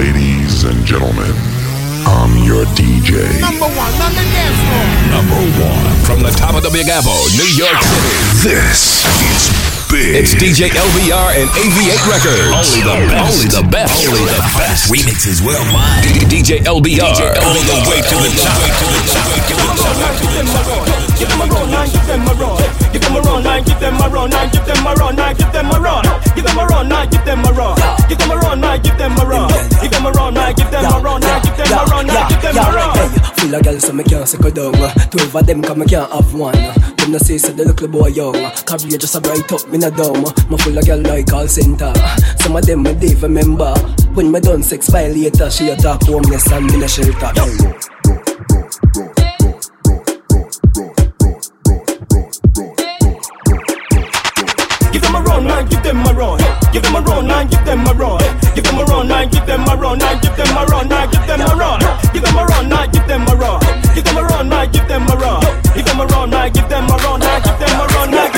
Ladies and gentlemen, I'm your DJ. Number one on the dance floor. Number one from the top of the Big Apple, New York City. This is big. It's DJ LBR and AV8 Records. Only the best. Only the best. Only the best. Remixes worldwide. DJ LBR. All the way to the top. Give them a run and give them a run. Give them a run and give them a run and give them a run and give them a run. Give them a run and give them a run. Give them a run and give them a run. Give them a run and give them a run and give them a run and give them a run. Full of girls so me can't settle down Twelve of them come me can't have one Them no say so the little boy young Career just a bright up me no dumb Me full of girl like call center Some of them me did remember When me done sex by later She attack homeless and me no shelter Give them a run and give them a run. Give them a run and give them a run. Give them a run and give them a run and give them a run and give them a run. Give them a run and give them a run. Give them a run and give them a run. Give them a run and give them a run and give them a run.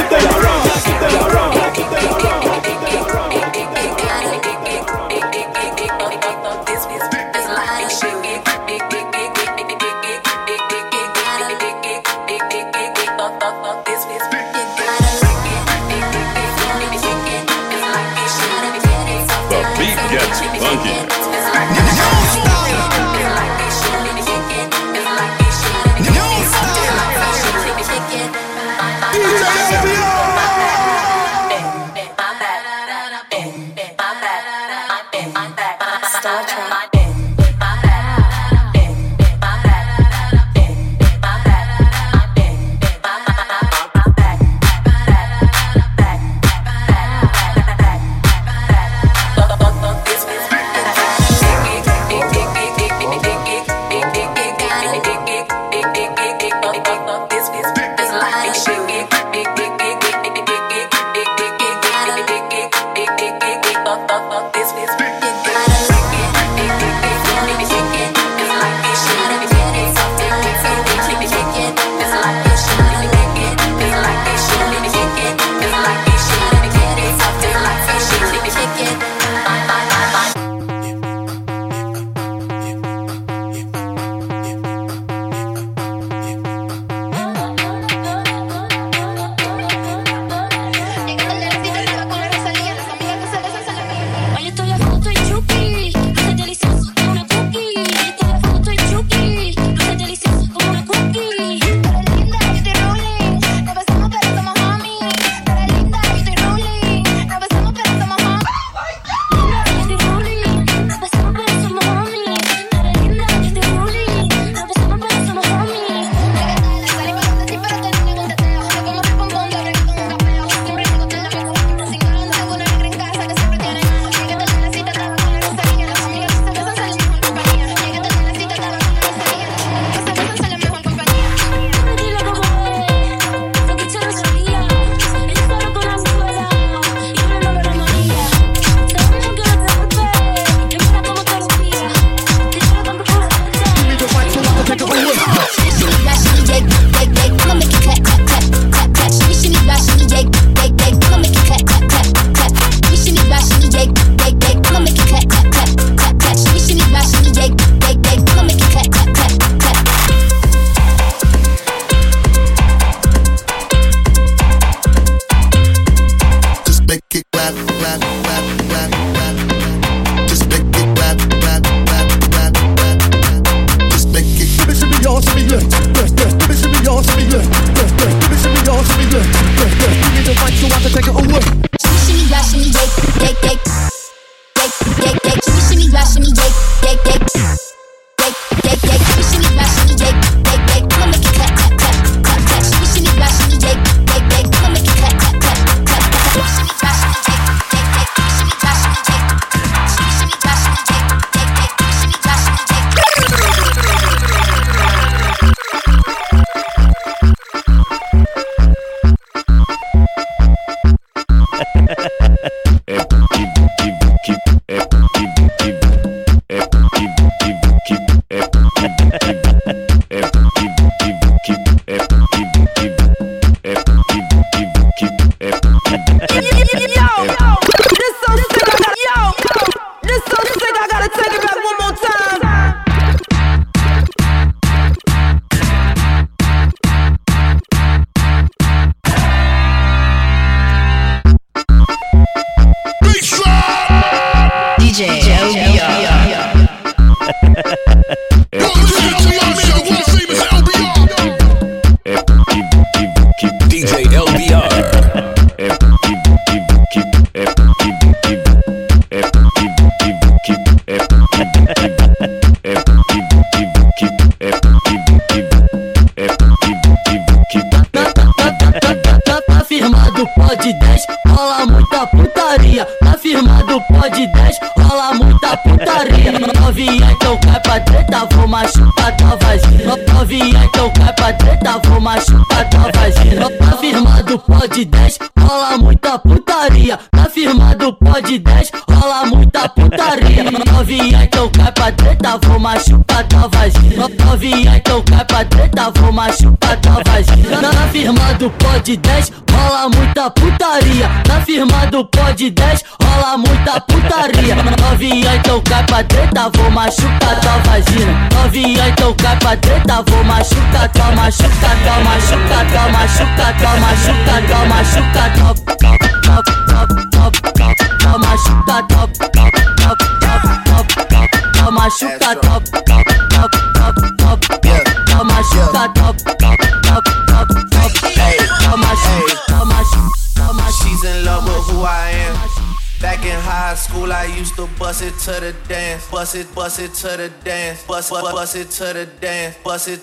Dance, bust it, bust it to the dance, bust, bust, bust it to the dance, bust it,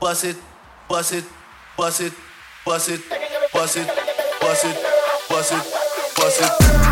bust it, bust it, bust it, bust it, bust it, bust it, bust it, bust it.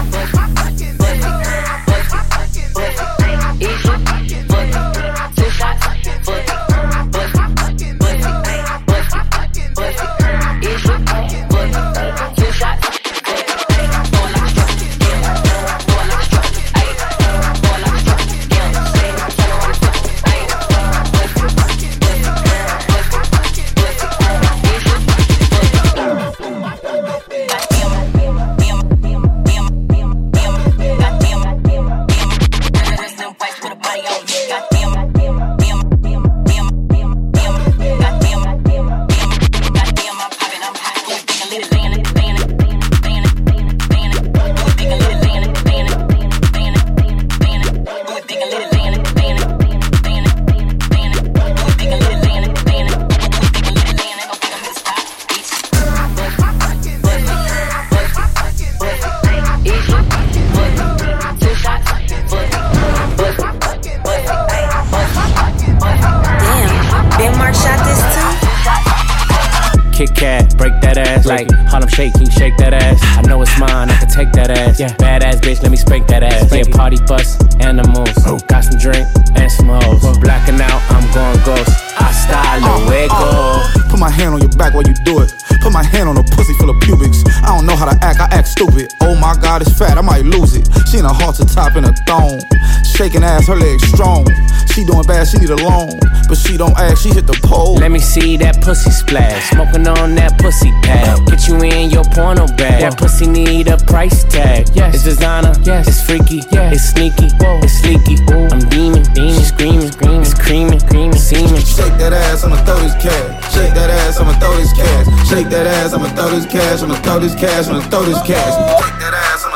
Kat, break that ass like Harlem Shake, can you shake that ass? I know it's mine, I can take that ass. Yeah, badass bitch, let me spank that ass. Yeah, party bus, animals, Oh. got some drink and some hoes. Blacking out, I'm going ghost. I style luego. Uh, uh, put my hand on your back while you do it. Put my hand on a pussy full of pubics. I don't know how to act, I act stupid. Oh my god, it's fat, I might lose it. She in a halter top and a thong. Shaking ass, her legs strong. She doing bad, she need a loan. But she don't ask, she hit the pole. Let me see that pussy splash. Smoking on that pussy pad. Get uh. you in your porno bag. That pussy need a price tag. Yes. It's designer. Yes. It's freaky. Yeah. It's sneaky. Whoa. It's sleeky. Ooh. I'm demon. Demon. Screaming. Screaming. It's creaming. Creaming. Semen. Shake that ass, I'ma throw this cash. Shake that ass, I'ma throw this cash. Shake that ass, I'ma throw this cash. I'ma throw this cash, I'ma throw this cash. Shake that ass,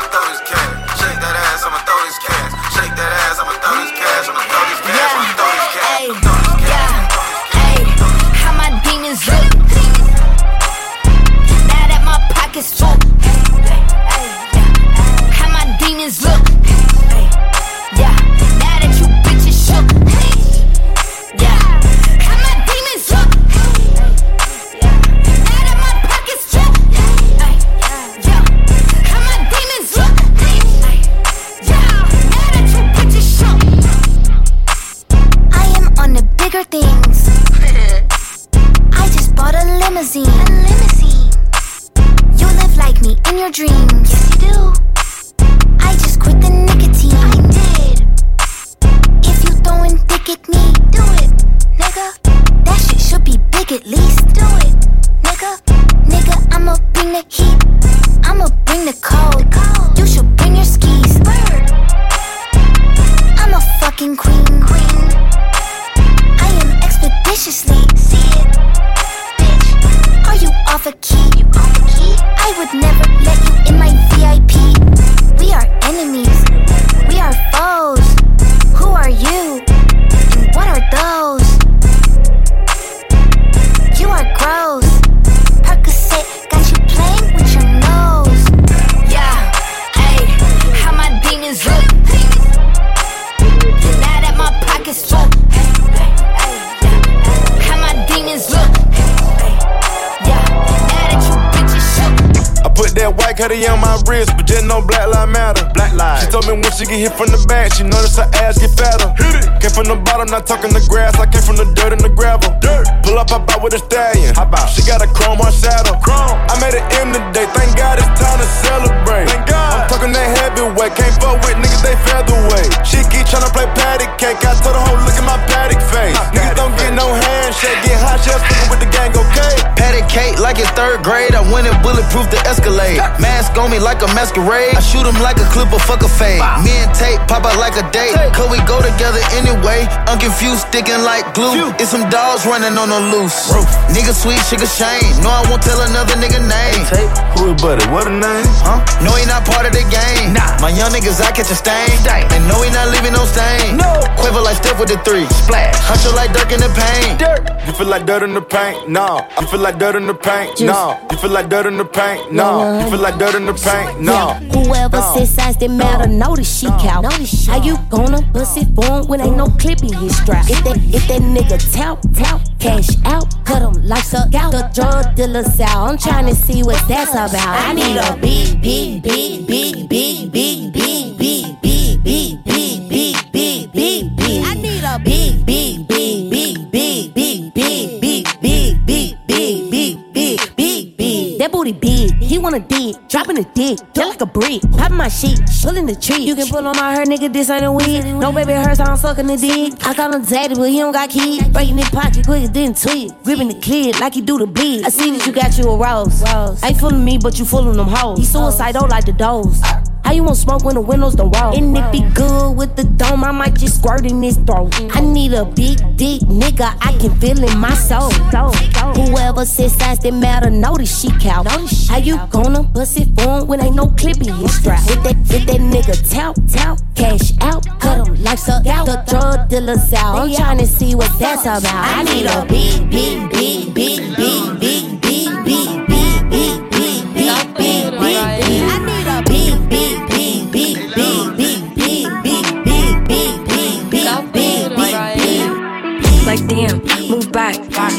I just bought a limousine. A limousine. You live like me in your dreams. Yes, you do. Cutty on my wrist, but just no black me when she get hit from the back, she notice her ass get fatter. Hit it. Came from the bottom, not talking the grass. I came from the dirt and the gravel. Dirt. Pull up, hop out with a stallion. Hop out. She got a chrome on saddle. Chrome. I made an M today. Thank God it's time to celebrate. Thank God. I'm talking that heavyweight. Can't fuck with niggas, they featherweight. She keep trying to play patty cake. I told her, hoe, look at my paddock face. Niggas don't get no handshake. Get hot shells fucking with the gang, okay? Patty cake like it's third grade. I went and bulletproof the Escalade. Mask on me like a masquerade. I shoot him like a clip of fuck a fade. Me and Tate pop out like a date. Could we go together anyway. I'm confused, sticking like glue. It's some dogs running on the loose. Nigga sweet, sugar shame. No, I won't tell another nigga name. Who is buddy? What a name? Huh? No, he not part of the game. Nah. My young niggas, I catch a stain. And no, he not leaving no stain. No. Quiver like Steph with the three. Splash. Hunch like Dirk in the paint. Dirt. You feel like dirt in the paint? No. You feel like dirt in the paint? No. You feel like dirt in the paint? No. You feel like dirt in the paint? No. Whoever No. says size that matter, know the she count. How you gonna bust it for him when ain't no clip in his strap? If that, if that nigga tout, tout, cash out, cut him like a gout. The drug dealer's out. I'm trying to see what that's about. I need a big, big, big, big, big, big, big, big, big, booty big. He wanna dig, dropping a dick, feel like a brick. Popping my shit, pulling the tree. You can pull on my hair, nigga. This ain't a wig. No baby hurts, I'm sucking the dick. I call him daddy, but he don't got kids. Breaking his pocket quicker than tweet. Gripping the clear like he do the bleed. I see that you got you a rose. Ain't fooling me, but you fooling them hoes. He suicidal like the doze. How you want smoke when the windows don't roll? And if he good with the dome, I might just squirt in his throat. I need a big dick nigga, I can feel in my soul. Whoever says size that matter, know the she count. How you gonna bust it for him when ain't no clip in his strap? If that, if that nigga tout, tout, cash out, cut him like a gout. The drug dealer's out. I'm trying to see what that's about. I need a big, big, big, big, big,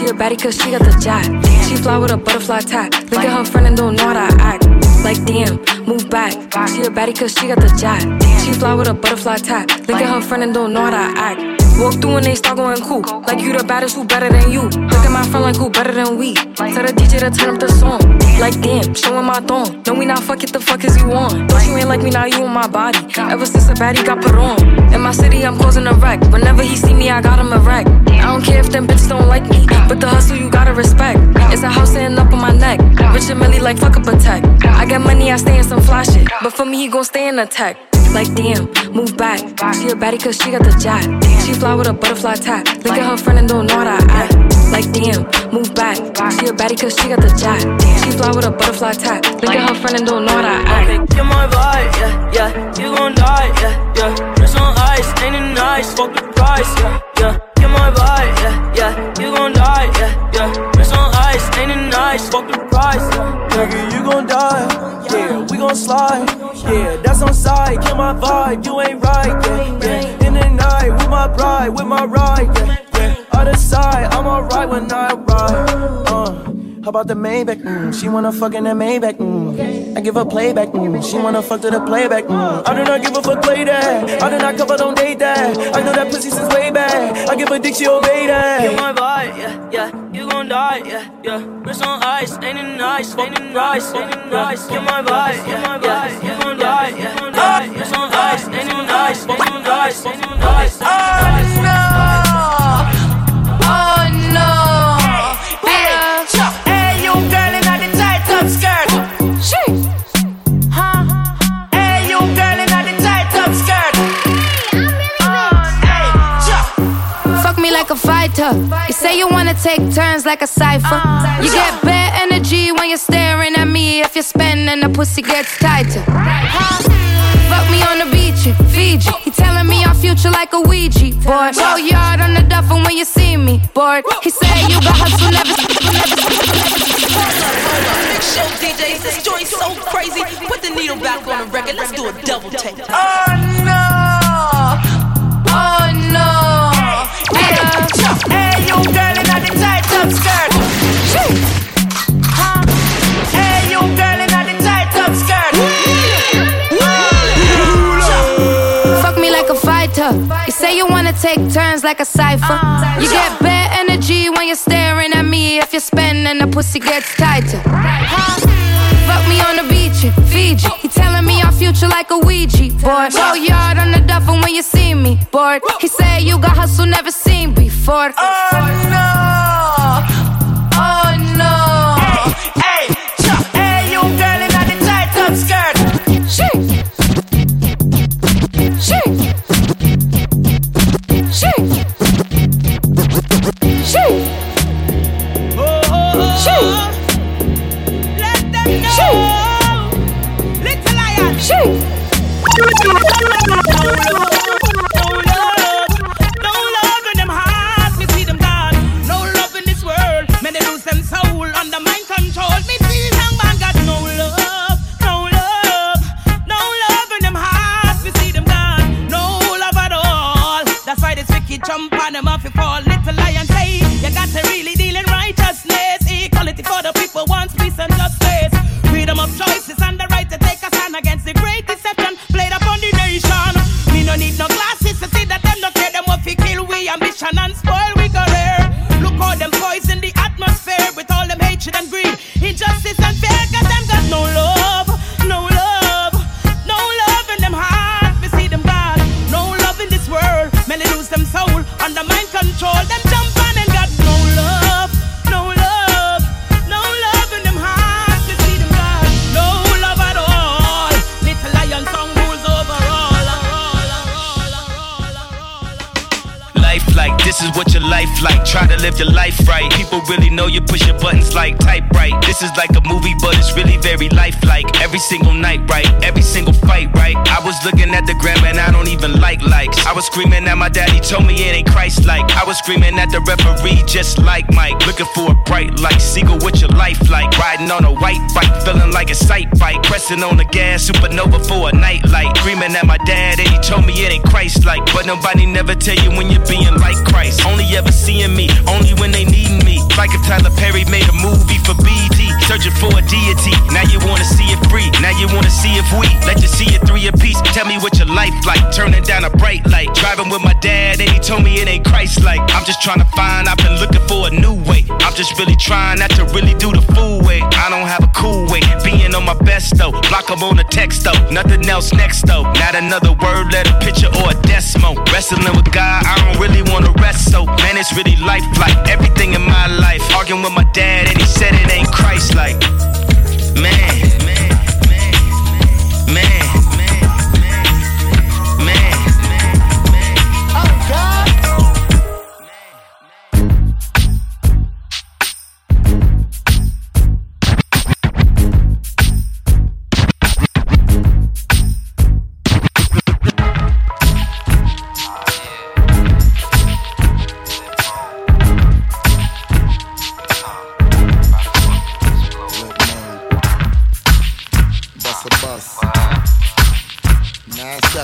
She a baddie cause she got the jack. She fly with a butterfly tag. Look at her friend and don't know how to act. Like damn, move back. She a baddie cause she got the jack. She fly with a butterfly tag. Look at her friend and don't know how to act. Walk through and they start going cool. Like you the baddest, who better than you? Look at my friend like who better than we? Tell the DJ to turn up the song. Like damn, showing my thong. No, we not fuck it, the fuck is you on? Don't you ain't like me, now you on my body. Ever since a baddie got put on. In my city, I'm causing a wreck. Whenever he see me, I got him a wreck. I don't care if them bitches don't like me. But the hustle, you gotta respect. It's a house sitting up on my neck. Rich and Millie like fuck up a tech. I got money, I stay in some fly shit. But for me, he gon' stay in the tech. Like damn, move back. She a baddie cause she got the jack. She fly with a butterfly tag. Look at her friend and don't know how to act. Like damn, move back. She a baddie cause she got the jack. She fly with a butterfly tag. Look at her friend and don't know how to act. Get my vibe, yeah, yeah. You gon' die, yeah, yeah. Wrist on ice, ain't it nice? Fuck the price, yeah, yeah. Get my vibe, yeah, yeah. You gon' die, yeah, yeah. Wrist on ice, ain't it nice? Fuck the price, yeah. Nigga, you gon' die, yeah. We gon' slide, yeah. That's on side. Kill my vibe, you ain't right, yeah, yeah. In the night with my bride, with my ride, yeah, yeah. Other side, I'm alright when I ride, uh. How about the Maybach? Mm, she wanna fuck in the Maybach. Mm. I give her playback. Mm, she wanna fuck to the playback. Mm. I do not give a fuck play that. I do not cover, don't date that. I know that pussy since way back. I give a dick, she obey that. Get my vibe, yeah, yeah. You gon' die, yeah, yeah. Wrist on ice, ain't it nice? Ain't it nice? Ain't it nice? Get my vibe, yeah, yeah. You gon' die, yeah. Wrist on ice, ain't it nice? Ain't it nice? Ain't it nice? Fighter. You say you wanna take turns like a cipher. You get bad energy when you're staring at me. If you're spending, the pussy gets tighter. Fuck me on the beach in Fiji. He telling me our future like a Ouija board. Go yard on the duffel when you see me bored. He said you got hustle, never, Big show DJs, this joint's so crazy. Put the needle back on the record. Let's do a double take. Oh no! Oh You say you wanna take turns like a cipher. Uh. You get bad energy when you're staring at me. If you're spending, the pussy gets tighter. Fuck me on the beach in Fiji. He telling me our future like a Ouija board. Go yard on the duffel when you see me bored. He say you got hustle never seen before. Oh no! Oh no! Hey, hey, hey, you girl in the tight up skirt. Shake, shake, shake. Shake. Little lion. Shake. This is what your life like. Try to live your life right. People really know you push your buttons like type right. This is like a movie, but it's really very lifelike. Every single night, right? Every single fight, right? I was looking at the gram and I don't even like likes. I was screaming at my daddy, told me it ain't Christ like. I was screaming at the referee, just like Mike. Looking for a bright light, seagull with your life like. Riding on a white bike, feeling like a sight bike. Pressing on the gas, supernova for a night light. Screaming at my dad and he told me it ain't Christ like. But nobody never tell you when you're being like Christ. Only ever seeing me, only when they need me. Like if Tyler Perry made a movie for BD, searching for a deity. Now you wanna see it free, now you wanna see if we let you see it three your piece. Tell me what your life like, turning down a bright light. Driving with my dad and he told me it ain't Christ like. I'm just trying to find, I've been looking for a new way. I'm just really trying not to really do the fool way. I don't have a cool way, being on my best though. Block 'em on the text though, nothing else next though. Not another word, let a picture or a decimal. Wrestling with God, I don't really wanna so. Man, it's really life like everything in my life. Arguing with my dad and he said it ain't Christ like. Man,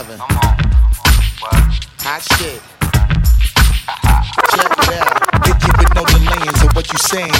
Nine seven. Hot shit. Check it out. Hit you with no delaying, so what you saying,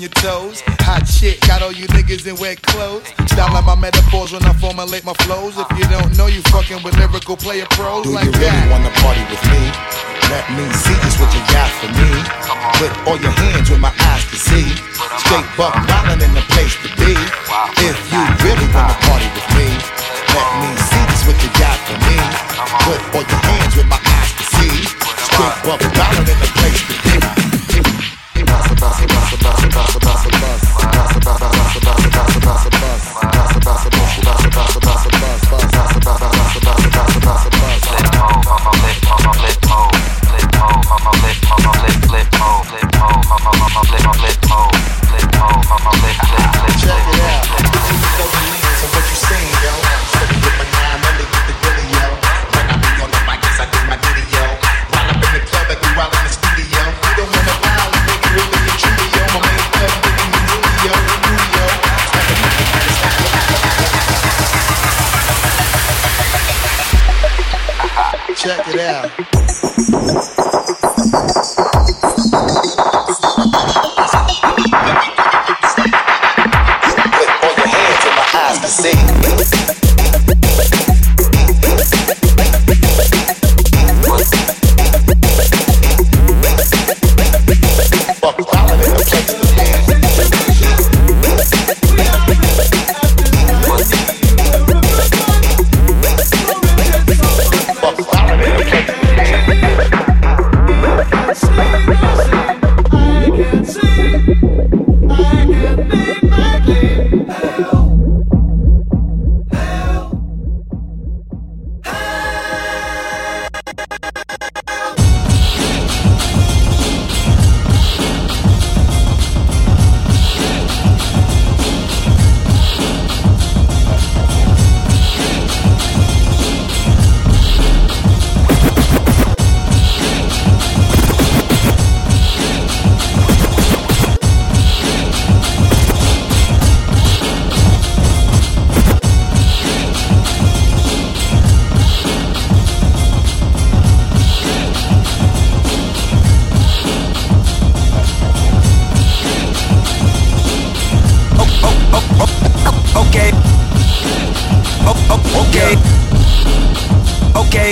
your toes. Hot shit, got all you niggas in wet clothes. Style like my metaphors when I formulate my flows. If you don't know, you fucking with lyrical player pros Do like you really that. wanna party with me? Let me see just what you got for me. Put all your hands with my eyes to see. Straight buck wildin' in the place to be. If you really wanna party with me, let me see just what you got for me. Put all your hands with my eyes to see. Straight buck wildin' in the place to be. Check it out.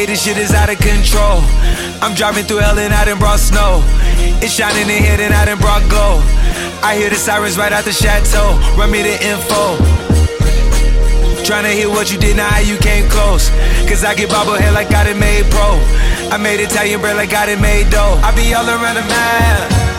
This shit is out of control. I'm driving through hell and I done brought snow. It's shining in here and I done brought gold. I hear the sirens right out the chateau. Run me the info. Tryna hear what you did, now how you came close. Cause I get bobblehead like I done made pro. I made Italian bread like I done made dough. I be all around the map.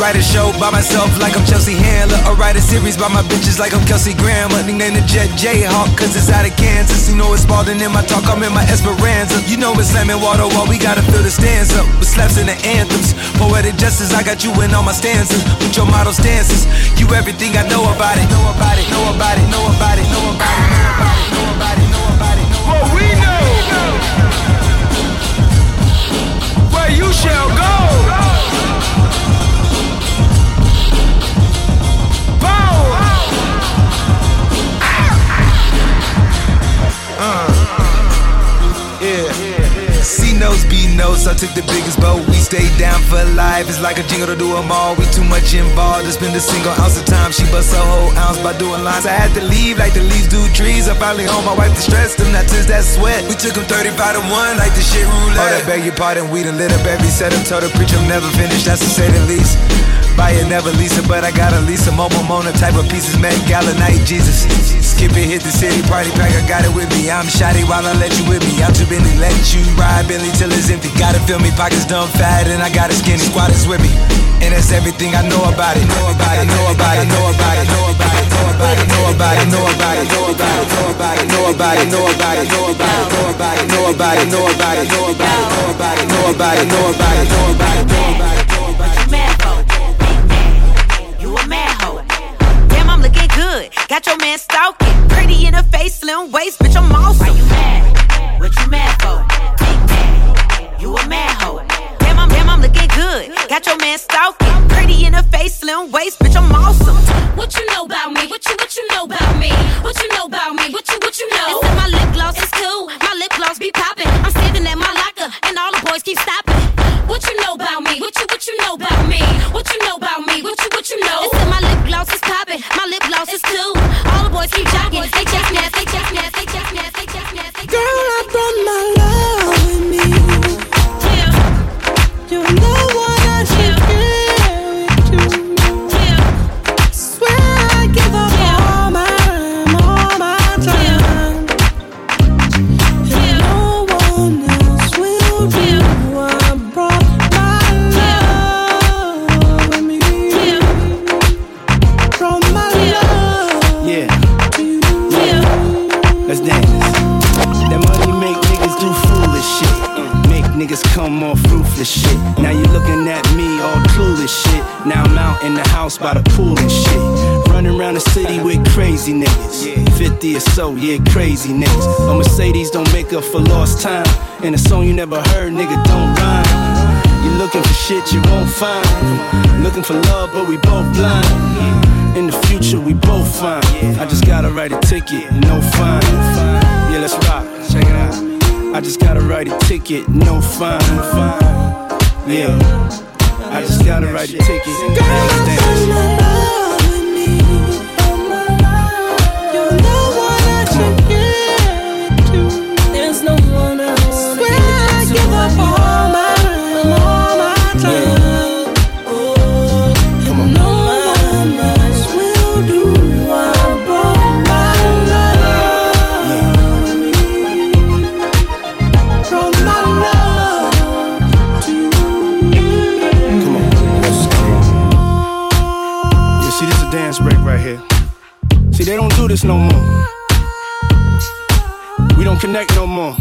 Write a show by myself like I'm Chelsea Handler. Or write a series by my bitches like I'm Kelsey Grammer. Nickname the Jet Jayhawk, cause it's out of Kansas. You know it's Spalding in my talk, I'm in my Esperanza. You know it's slamming water while we gotta fill the stands up. With slaps in the anthems. Poetic justice, I got you in all my stanzas. With your model stances. You everything I know about it. Know about it, know about it, know about it, know about it, know about it, know about it, we know. Where you shall go. Uh knows, B knows, I took the biggest boat. We stayed down for life. It's like a jingle to do do 'em all. We too much involved to spend a single ounce of time. She bust a whole ounce by doing lines. I had to leave like the leaves do trees. I finally home, my wife distressed them, not since that sweat. We took took 'em 35 to 1 like the shit roulette. Oh, that beg your pardon, we done lit up every set up. Told the preacher I'm never finished, that's to say the least. Buy it, never lease it, but I got a Lisa Mobile Mona type of pieces. Met Gala night, Jesus. Skip it, hit the city, party pack, I got it with me. I'm shoddy while I let you with me. I'm too Bentley, let you ride Bentley till it's empty. Gotta feel me, pockets dumb fat, and I got a skinny squad is with me. And that's everything I know about it. Know about it, know about it, know about it, know about it, know about it, know about it, know about it, know about it, know about it, know about it, know about it, know about it, know about it, know about it, know about it, know about it, know about it, know about it, know about it, know about it. You a mad hoe. Damn, I'm looking good. Got your man stalking. Pretty in the face, slim waist, bitch, I'm awesome. Why you mad? What you mad for? You a mad hoe. Damn, I'm, damn, I'm looking good. Got your man stalking. Pretty in the face, slim waist, bitch, I'm awesome. What you know about me? What you what you know about me? What you know about me? What you what you know? Said my lip gloss is cool. My lip gloss be popping. I'm standing at my locker, and all the boys keep stopping. What you know about me? What you what you know about me? What you know about me? What you what you know? Said my lip gloss is popping. My lip gloss is cool. All the boys keep jogging. Shit. Now you looking at me all clueless shit. Now I'm out in the house by the pool and shit. Running around the city with crazy niggas. 50 or so, yeah, crazy niggas. A Mercedes don't make up for lost time. And a song you never heard, nigga, don't rhyme. You're looking for shit you won't find. Looking for love, but we both blind. In the future, we both fine. I just gotta write a ticket, no fine. Yeah, let's rock. Check it out. I just gotta write a ticket, no fine. fine. Yeah, I just gotta write a ticket. Girl, no more. We don't connect no more.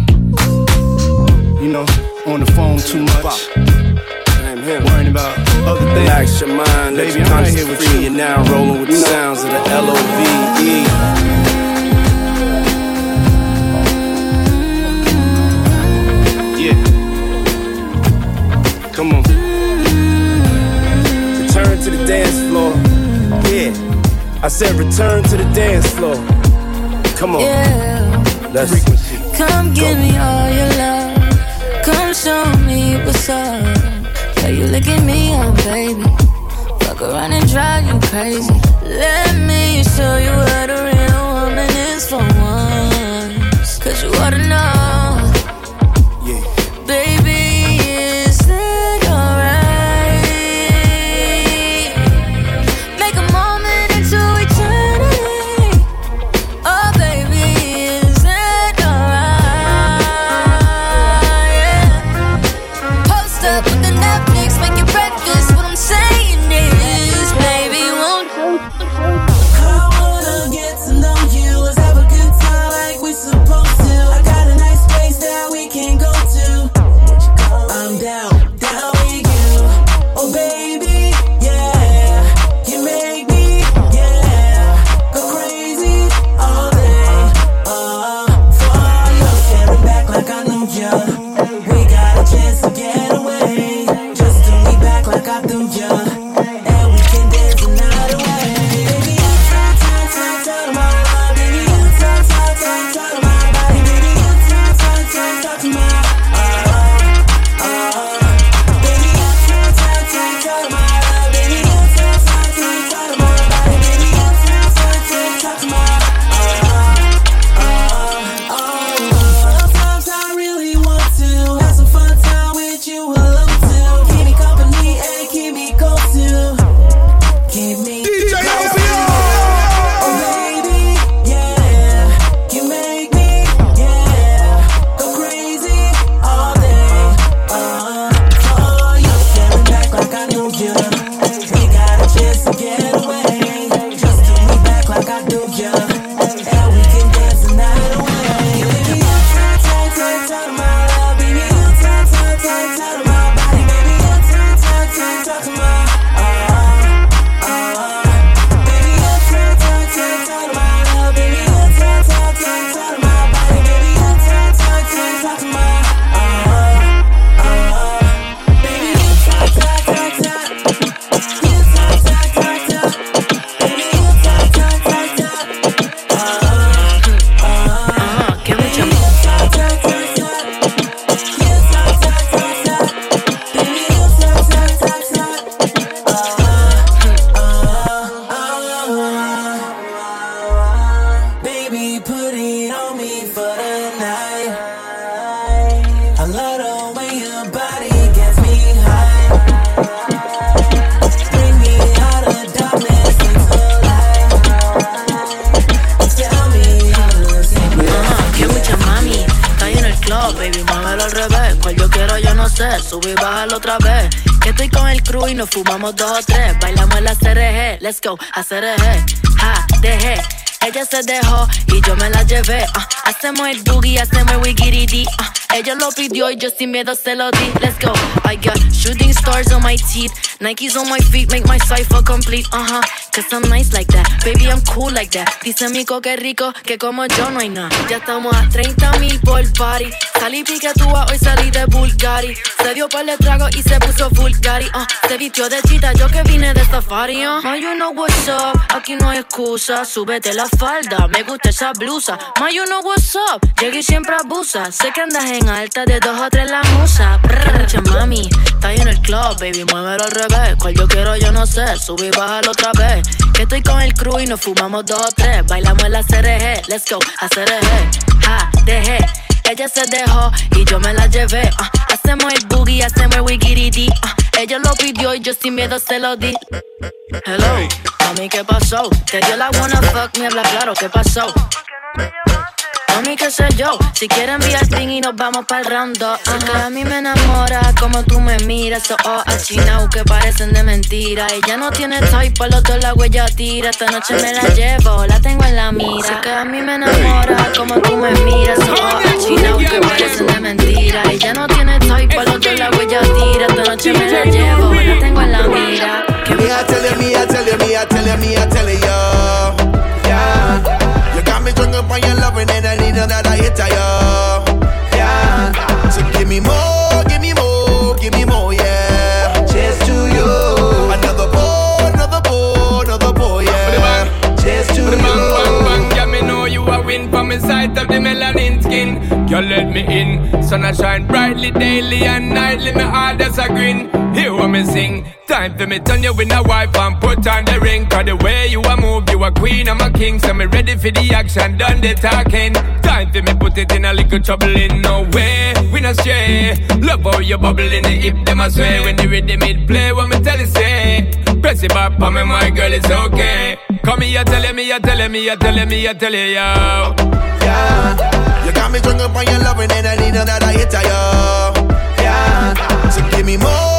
You know, on the phone too much. Worrying about other things. Relax your mind, let Baby, I'm here with you. You're now rolling with the sounds of the L O V E. Come on. Return to the dance floor. Yeah. I said return to the dance floor. Come on. Yeah. Let's Frequency. Come give me all your love. Come show me what's up. Yeah, you look at me, oh baby. Fuck around and drive you crazy. Let me show you what a real woman is for once. Cause you ought to know. nos fumamos dos o tres. Bailamos la CRG, let's go, a CRG. Ja, dejé. Ella se dejó y yo me la llevé. Uh, hacemos el boogie, hacemos el wigiridi. Uh, ah. Ella lo pidió y yo sin miedo se lo di. Let's go. I got shooting stars on my teeth. Nikes on my feet make my cipher complete. Uh huh. Cause I'm nice like that. Baby, I'm cool like that. Dice mi que rico, que como yo no hay nada. Ya estamos a 30 mil por party. Salí picatúa, hoy salí de Bulgari. Se dio par de trago y se puso Bulgari. Uh, se vistió de chita, yo que vine de safari. Uh. Ma, you know what's up. Aquí no hay excusa. Súbete la falda, me gusta esa blusa. Ma, you know what's up. Llegué y siempre abusa. Sé que andas en alta de dos o tres la musa. Brr, che, mami, está en el club, baby, muévelo al revés. Cual yo quiero, yo no sé, subí y bájalo otra vez. Que estoy con el crew y nos fumamos dos o tres. Bailamos en la CRG, let's go, a CRG. Ja, dejé. Ella se dejó y yo me la llevé. ah. hacemos el boogie, hacemos el wigiridi. ah. ella lo pidió y yo sin miedo se lo di. Hello, mami, ¿qué pasó? Te dio la wanna fuck, me habla claro, ¿qué pasó? Mami, qué sé yo, si quieres enviar ping y nos vamos para el round 2 A mí me enamora como tú me miras, oh, oh, achinao que parecen de mentira. Ella no tiene type, por los dos la huella tira. Esta noche me la llevo, la tengo en la mira. Que a mí me enamora como tú me miras, oh, oh, achinao que parecen de mentira. Ella no tiene type, por los dos la huella tira. Esta noche me la llevo, la tengo en la mira. Me, I tell me, me, me, I need another hit of you, yeah. So give me more, give me more, give me more, yeah. Cheers to you. Another another another yeah. Cheers to Bang, bang, you. bang, yeah, me know you a win from the sight of the melanin skin. Girl, let me in. Sun shine brightly daily and nightly. Me heart just a grin. Hear what me sing. Time for me turn you in a wife and put on the ring. Cause the way you a move, you a queen, I'm a king. So me ready for the action, done the talking. Time for me put it in a little trouble in no way. We not stray. Love how you bubble in the hip, them I swear. When the rhythm it play, what me tell you say. Press it back for me, my girl, it's okay. Come here, tell you, me, I tell you, me, I tell you, me, I tell you, yo. Yeah. You got me drunk up on your loving and I need another hit of you, yeah. So give me more,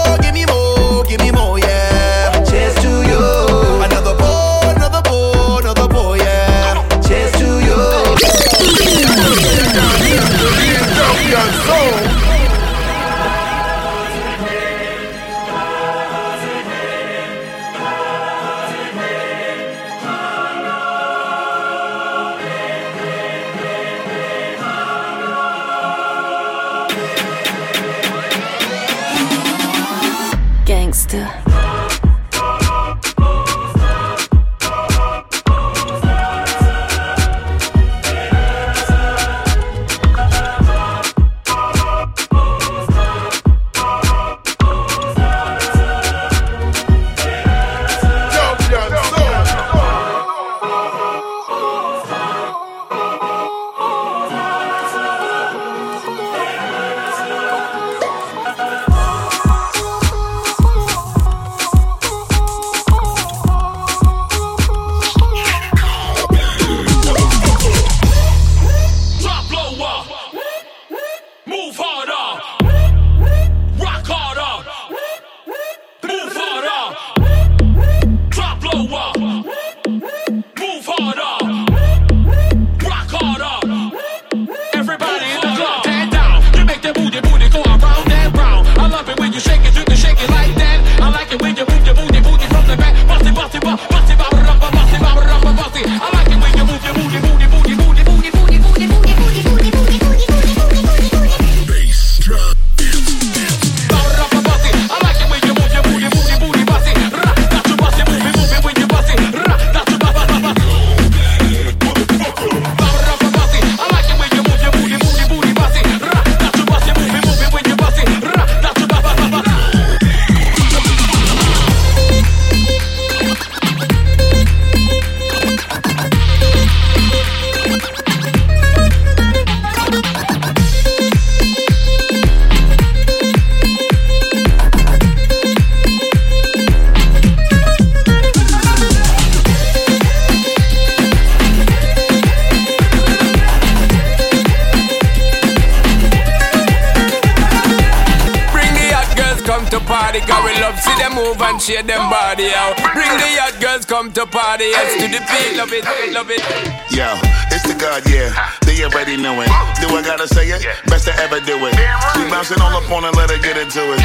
see them move and shake them body out. Bring the hot girls come to party, yes to the beat, love it, love it. Yo, it's the God, yeah. They already know it. Do I gotta say it? Best to ever do it. We bouncing all up on and let her get into it.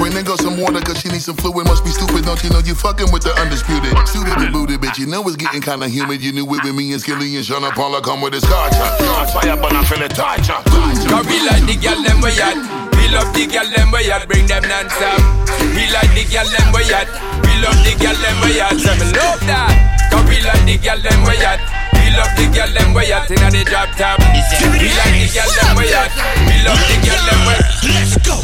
Bring the Drink some water cause she needs some fluid. Must be stupid, don't you know you fucking with the undisputed. Suited and booted, bitch. You know it's getting kinda humid. You knew it with me and Skilly and Sean Paula come with his culture. Shots fire, but I feel it torture. Cause we like the girl them we at. We love the girl them we at. Bring them non-stop. We like the girl them we at. We love the girl them we at. Say me love that. Cause we like the girl them we at. We love the girl them we at inna the drop top. We like the girl them we at. We love the girl them we at. Let's go.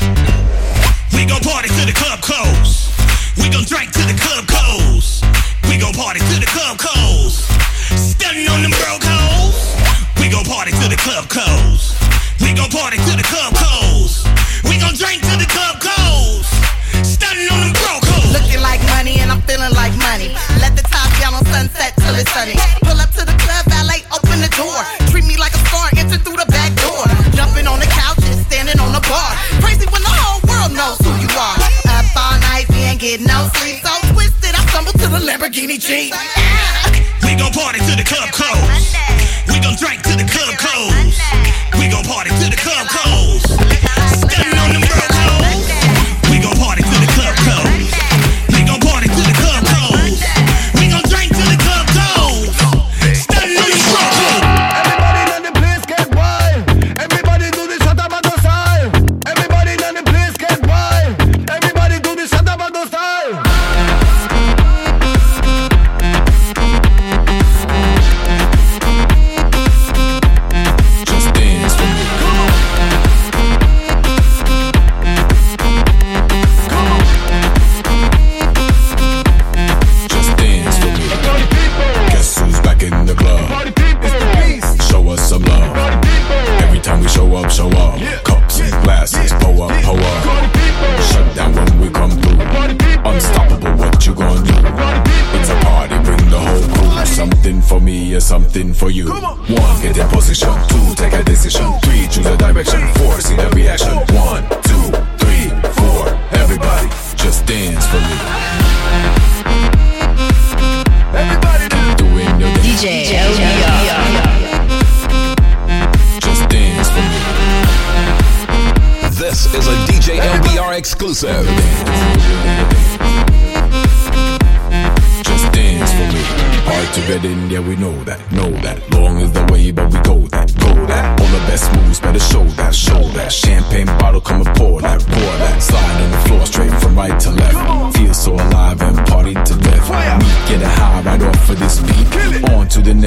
We gon' party till the club close. We gon' drink till the club close. We gon' party till the club close. Stunning on them broke hoes. We gon' party till the club close. We gon' party till the club close. Drink till the club goes. Stunning on them broke hoes. Looking like money and I'm feeling like money. Let the top down on sunset till it's sunny. Pull up to the club, valet, open the door. Treat me like a star, enter through the back door. Jumping on the couches, standing on the bar. Crazy when the whole world knows who you are. Up all night, we ain't getting no sleep. So twisted, I stumble to the Lamborghini Jeep. We gon' party till the club close.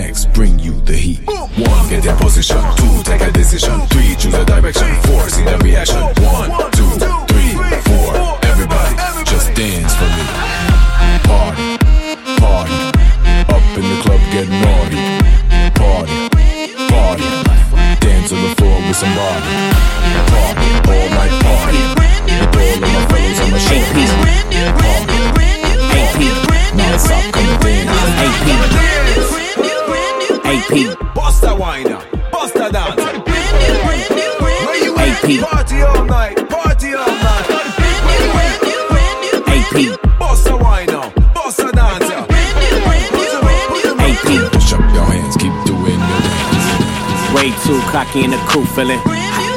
Next, cocky in the cool feeling.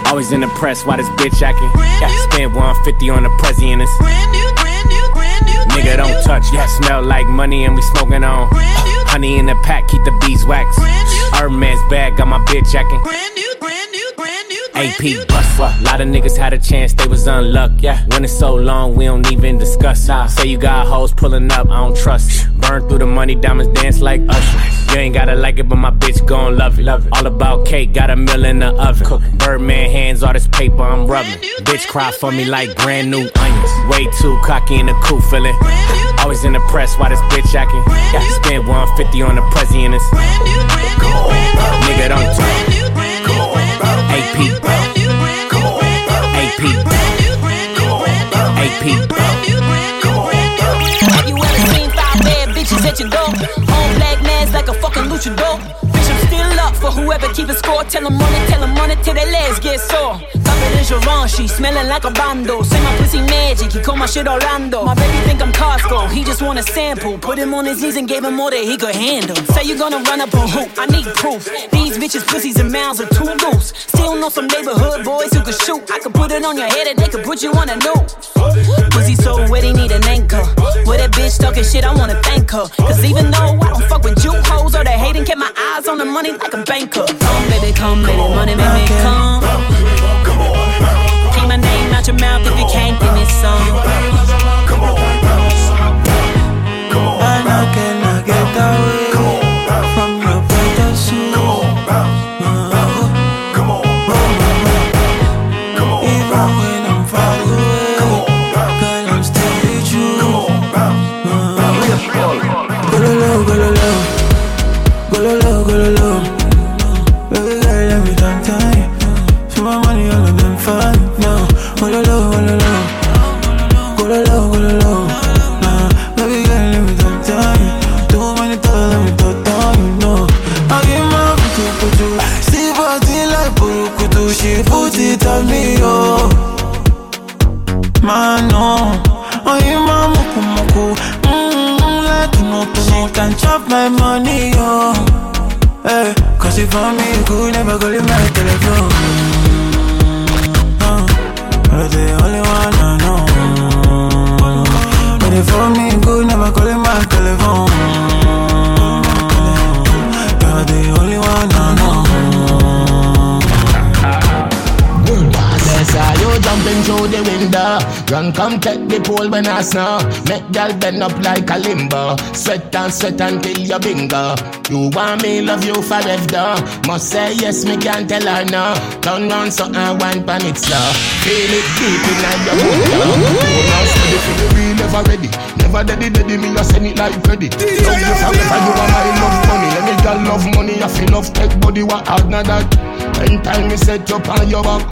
Always in the press, why this bitch acting? Got to spend 150 on the it's Nigga don't touch, yeah, smell like money and we smoking on. Honey in the pack, keep the beeswax. Hermes bag, got my bitch acting. AP bust. Lot of niggas had a chance, they was unluck. Yeah, when it's so long, we don't even discuss. I say you got hoes pulling up, I don't trust. Burn through the money, diamonds dance like Usher. You ain't gotta like it, but my bitch gon' love it. love it. All about cake, got a mill in the oven. Cook Birdman hands, all this paper I'm rubbing. Bitch cry for me like brand new onions. Way too cocky in the cool feeling. Always in the press, why this bitch acting? Got to spend 150 on the prezi and it's Nigga don't talk. AP. AP. Have you ever seen five bad bitches at your door? Fucking luchador. Bitch, I'm still up for whoever keep the score. Tell them it, tell them it till their legs get sore. Givenchy, smelling like a bando. Say my pussy magic, he call my shit Orlando. My baby think I'm Costco, he just want a sample. Put him on his knees and gave him more than he could handle. Say you gonna run up a hoop, I need proof. These bitches, pussies, and mouths are too loose. Still know some neighborhood boys who could shoot. I could put it on your head and they could put you on a noose. Pussy so wet, he need an anchor. With that bitch talking shit, I wanna thank her. Cause even though I don't fuck with you hoes or they hating, kept my eyes on the money like a banker. Come, baby, come, baby, money make me come. Keep my name out your mouth if you can't give me some. And I cannot get away from it me, oh. No. Oh, you my muku muku. Mmm, like you know, she can chop my money, oh. Hey, cause if for me, you could never call in my telephone. Uh, you're the only one I know. But if for me, you could never call in my telephone. Through the window? Run, come take the pole when I snow. Make girl bend up like a limbo. Sweat and sweat until you bingo. You want me, love you forever. Must say yes, me can't tell her no. Turn round so I want pan it slow. Feel it deep in your window. Now steady for the real, never ready. Never daddy, daddy, me just send it like Freddy. Love you forever, you are my love money. Any girl love money, I feel love take body, what hard not that. Anytime me set up on your back,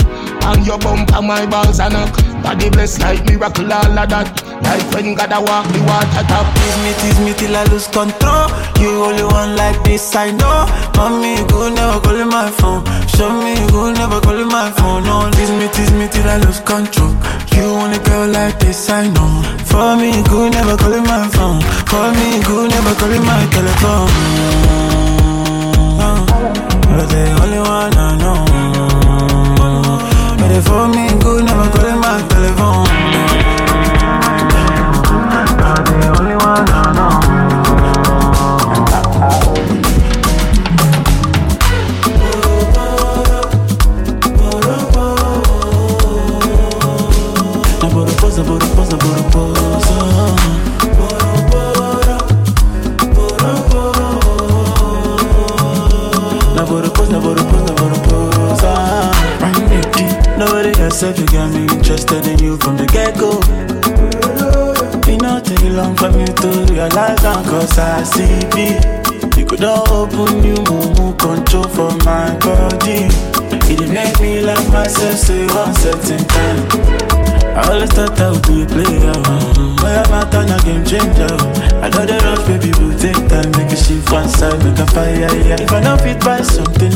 on your bump, on my balls and knock. Body blessed like miracle, all of that. Like when God a walk the water top. Tease me, tease me till I lose control. You only one like this, I know. Mommy, you could never call my phone. Show me, you could never call my phone. No, tease me, tease me till I lose control. You only girl like this, I know. For me, you could never call my phone. For me, you could never call my telephone. You're the only one I know. But if for me, you could never call in my telephone. A game. I know the rush, baby, will take time. Make a shift one side, make a fire. Yeah. If I don't fit by something,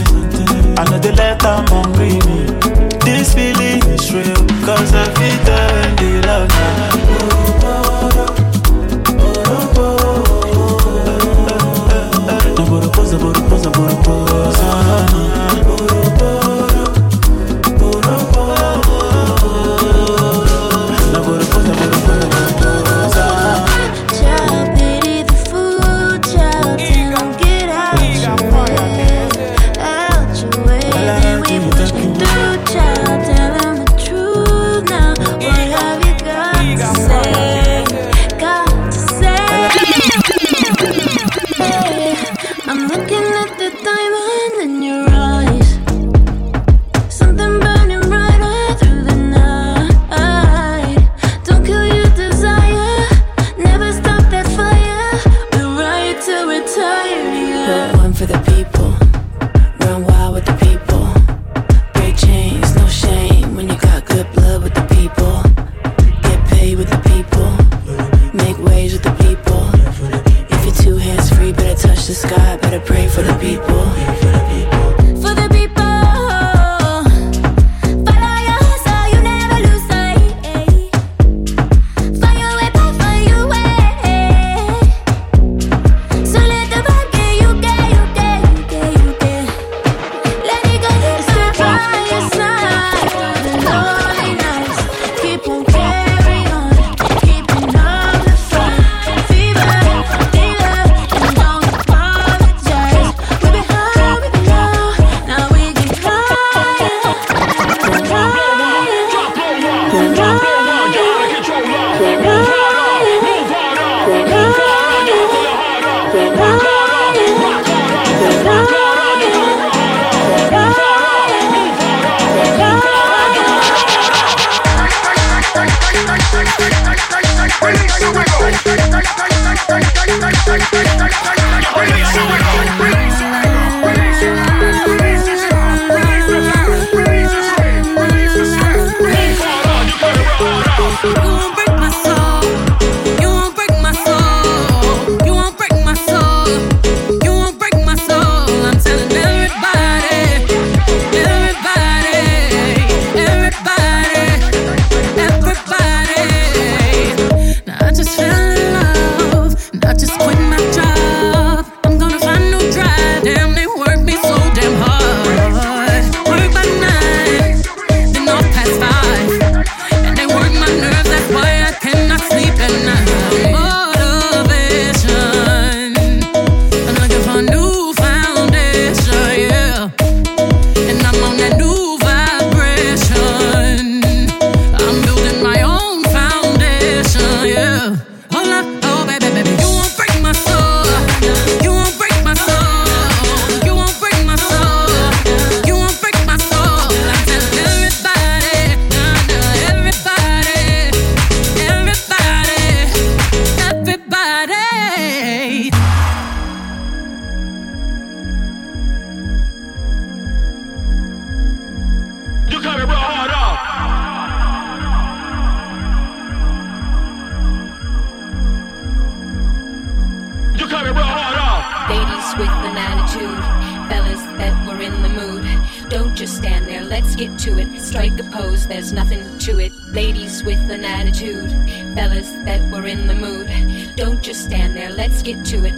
I know the letter I'm hungry.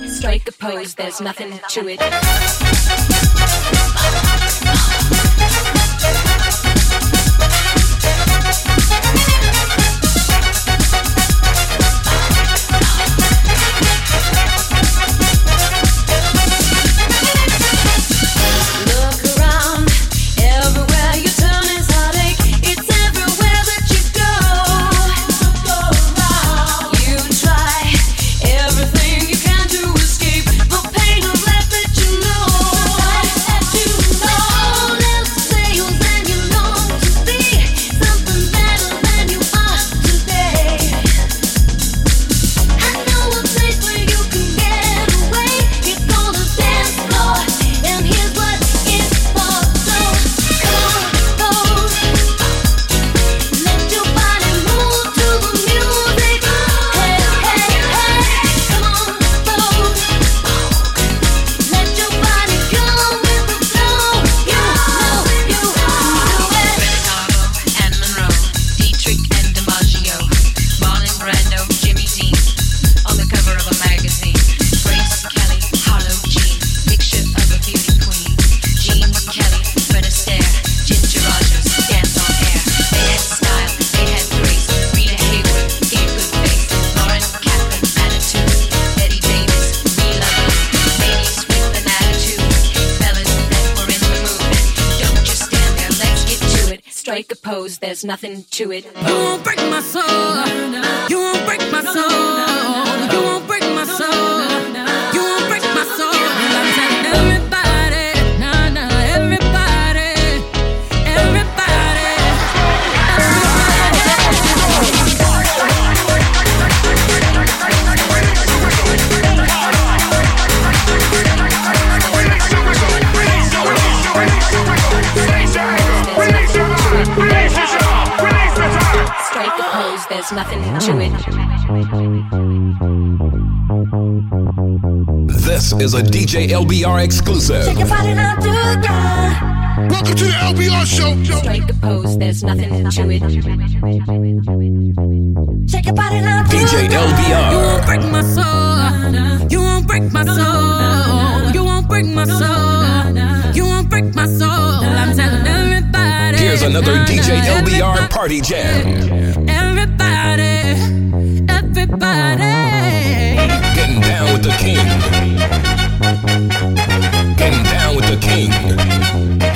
Strike a pose, there's nothing to it. strike a pose, there's nothing to it. You won't break my soul. You won't break my soul. You won't There's nothing to it. This is a DJ LBR exclusive. Take your body now to Welcome to the LBR show. Strike pose. There's nothing to it. Take your body now to DJ LBR. You won't break my soul. You won't break my soul. You won't break my soul. You won't break my soul. I'm telling everybody. Here's another DJ LBR party jam. Everybody everybody. Getting down with the king. Getting down with the king.